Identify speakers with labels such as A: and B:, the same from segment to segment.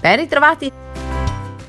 A: Ben ritrovati!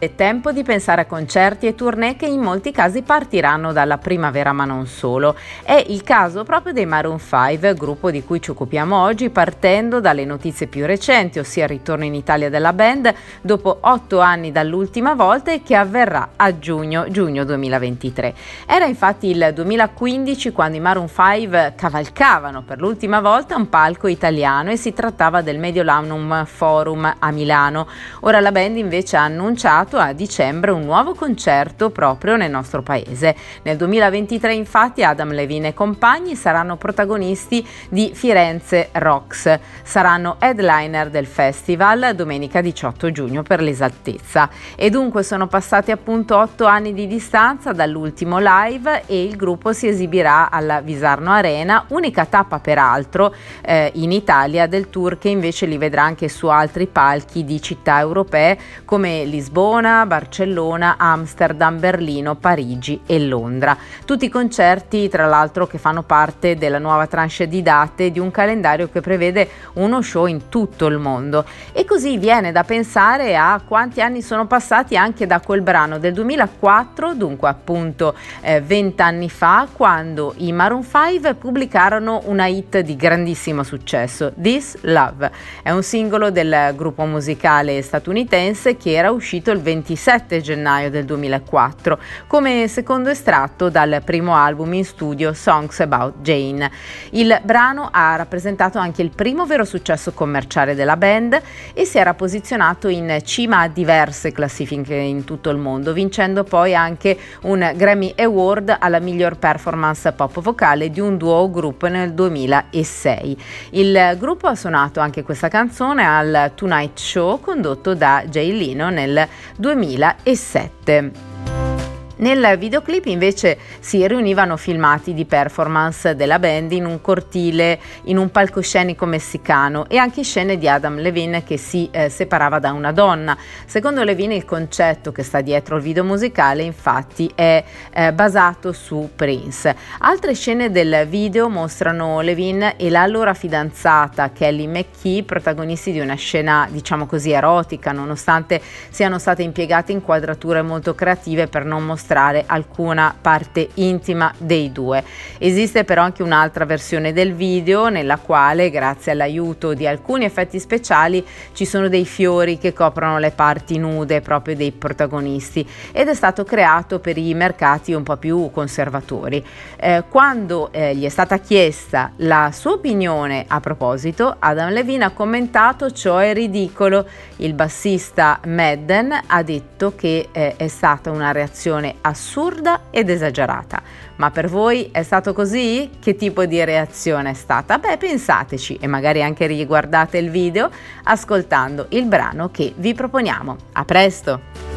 A: È tempo di pensare a concerti e tournée che in molti casi partiranno dalla primavera ma non solo. È il caso proprio dei Maroon 5, gruppo di cui ci occupiamo oggi, partendo dalle notizie più recenti, ossia il ritorno in Italia della band dopo otto anni dall'ultima volta e che avverrà a giugno, giugno 2023. Era infatti il 2015 quando i Maroon 5 cavalcavano per l'ultima volta un palco italiano e si trattava del Mediolanum Forum a Milano. Ora la band invece ha annunciato a dicembre un nuovo concerto proprio nel nostro paese. Nel 2023 infatti Adam Levine e compagni saranno protagonisti di Firenze Rocks. Saranno headliner del festival domenica 18 giugno per l'esattezza. E dunque sono passati appunto otto anni di distanza dall'ultimo live e il gruppo si esibirà alla Visarno Arena, unica tappa peraltro eh, in Italia del tour che invece li vedrà anche su altri palchi di città europee come Lisbona, Lisbona, Barcellona, Amsterdam, Berlino, Parigi e Londra. Tutti concerti, tra l'altro, che fanno parte della nuova tranche di date di un calendario che prevede uno show in tutto il mondo. E così viene da pensare a quanti anni sono passati anche da quel brano del 2004, dunque appunto eh, 20 anni fa, quando i Maroon 5 pubblicarono una hit di grandissimo successo, This Love. È un singolo del gruppo musicale statunitense che era uscito il 27 gennaio del 2004 come secondo estratto dal primo album in studio Songs About Jane. Il brano ha rappresentato anche il primo vero successo commerciale della band e si era posizionato in cima a diverse classifiche in tutto il mondo, vincendo poi anche un Grammy Award alla miglior performance pop vocale di un duo gruppo nel 2006. Il gruppo ha suonato anche questa canzone al Tonight Show condotto da Jay Leno nel 2007. Nel videoclip invece si riunivano filmati di performance della band in un cortile, in un palcoscenico messicano e anche scene di Adam Levine che si eh, separava da una donna. Secondo Levine il concetto che sta dietro il video musicale infatti è eh, basato su Prince. Altre scene del video mostrano Levine e la allora fidanzata Kelly McKee protagonisti di una scena diciamo così erotica nonostante siano state impiegate inquadrature molto creative per non mostrare mostrare alcuna parte intima dei due. Esiste però anche un'altra versione del video nella quale, grazie all'aiuto di alcuni effetti speciali, ci sono dei fiori che coprono le parti nude proprio dei protagonisti ed è stato creato per i mercati un po' più conservatori. Eh, quando eh, gli è stata chiesta la sua opinione a proposito, Adam Levine ha commentato ciò è ridicolo. Il bassista Madden ha detto che eh, è stata una reazione assurda ed esagerata. Ma per voi è stato così? Che tipo di reazione è stata? Beh, pensateci e magari anche riguardate il video ascoltando il brano che vi proponiamo. A presto!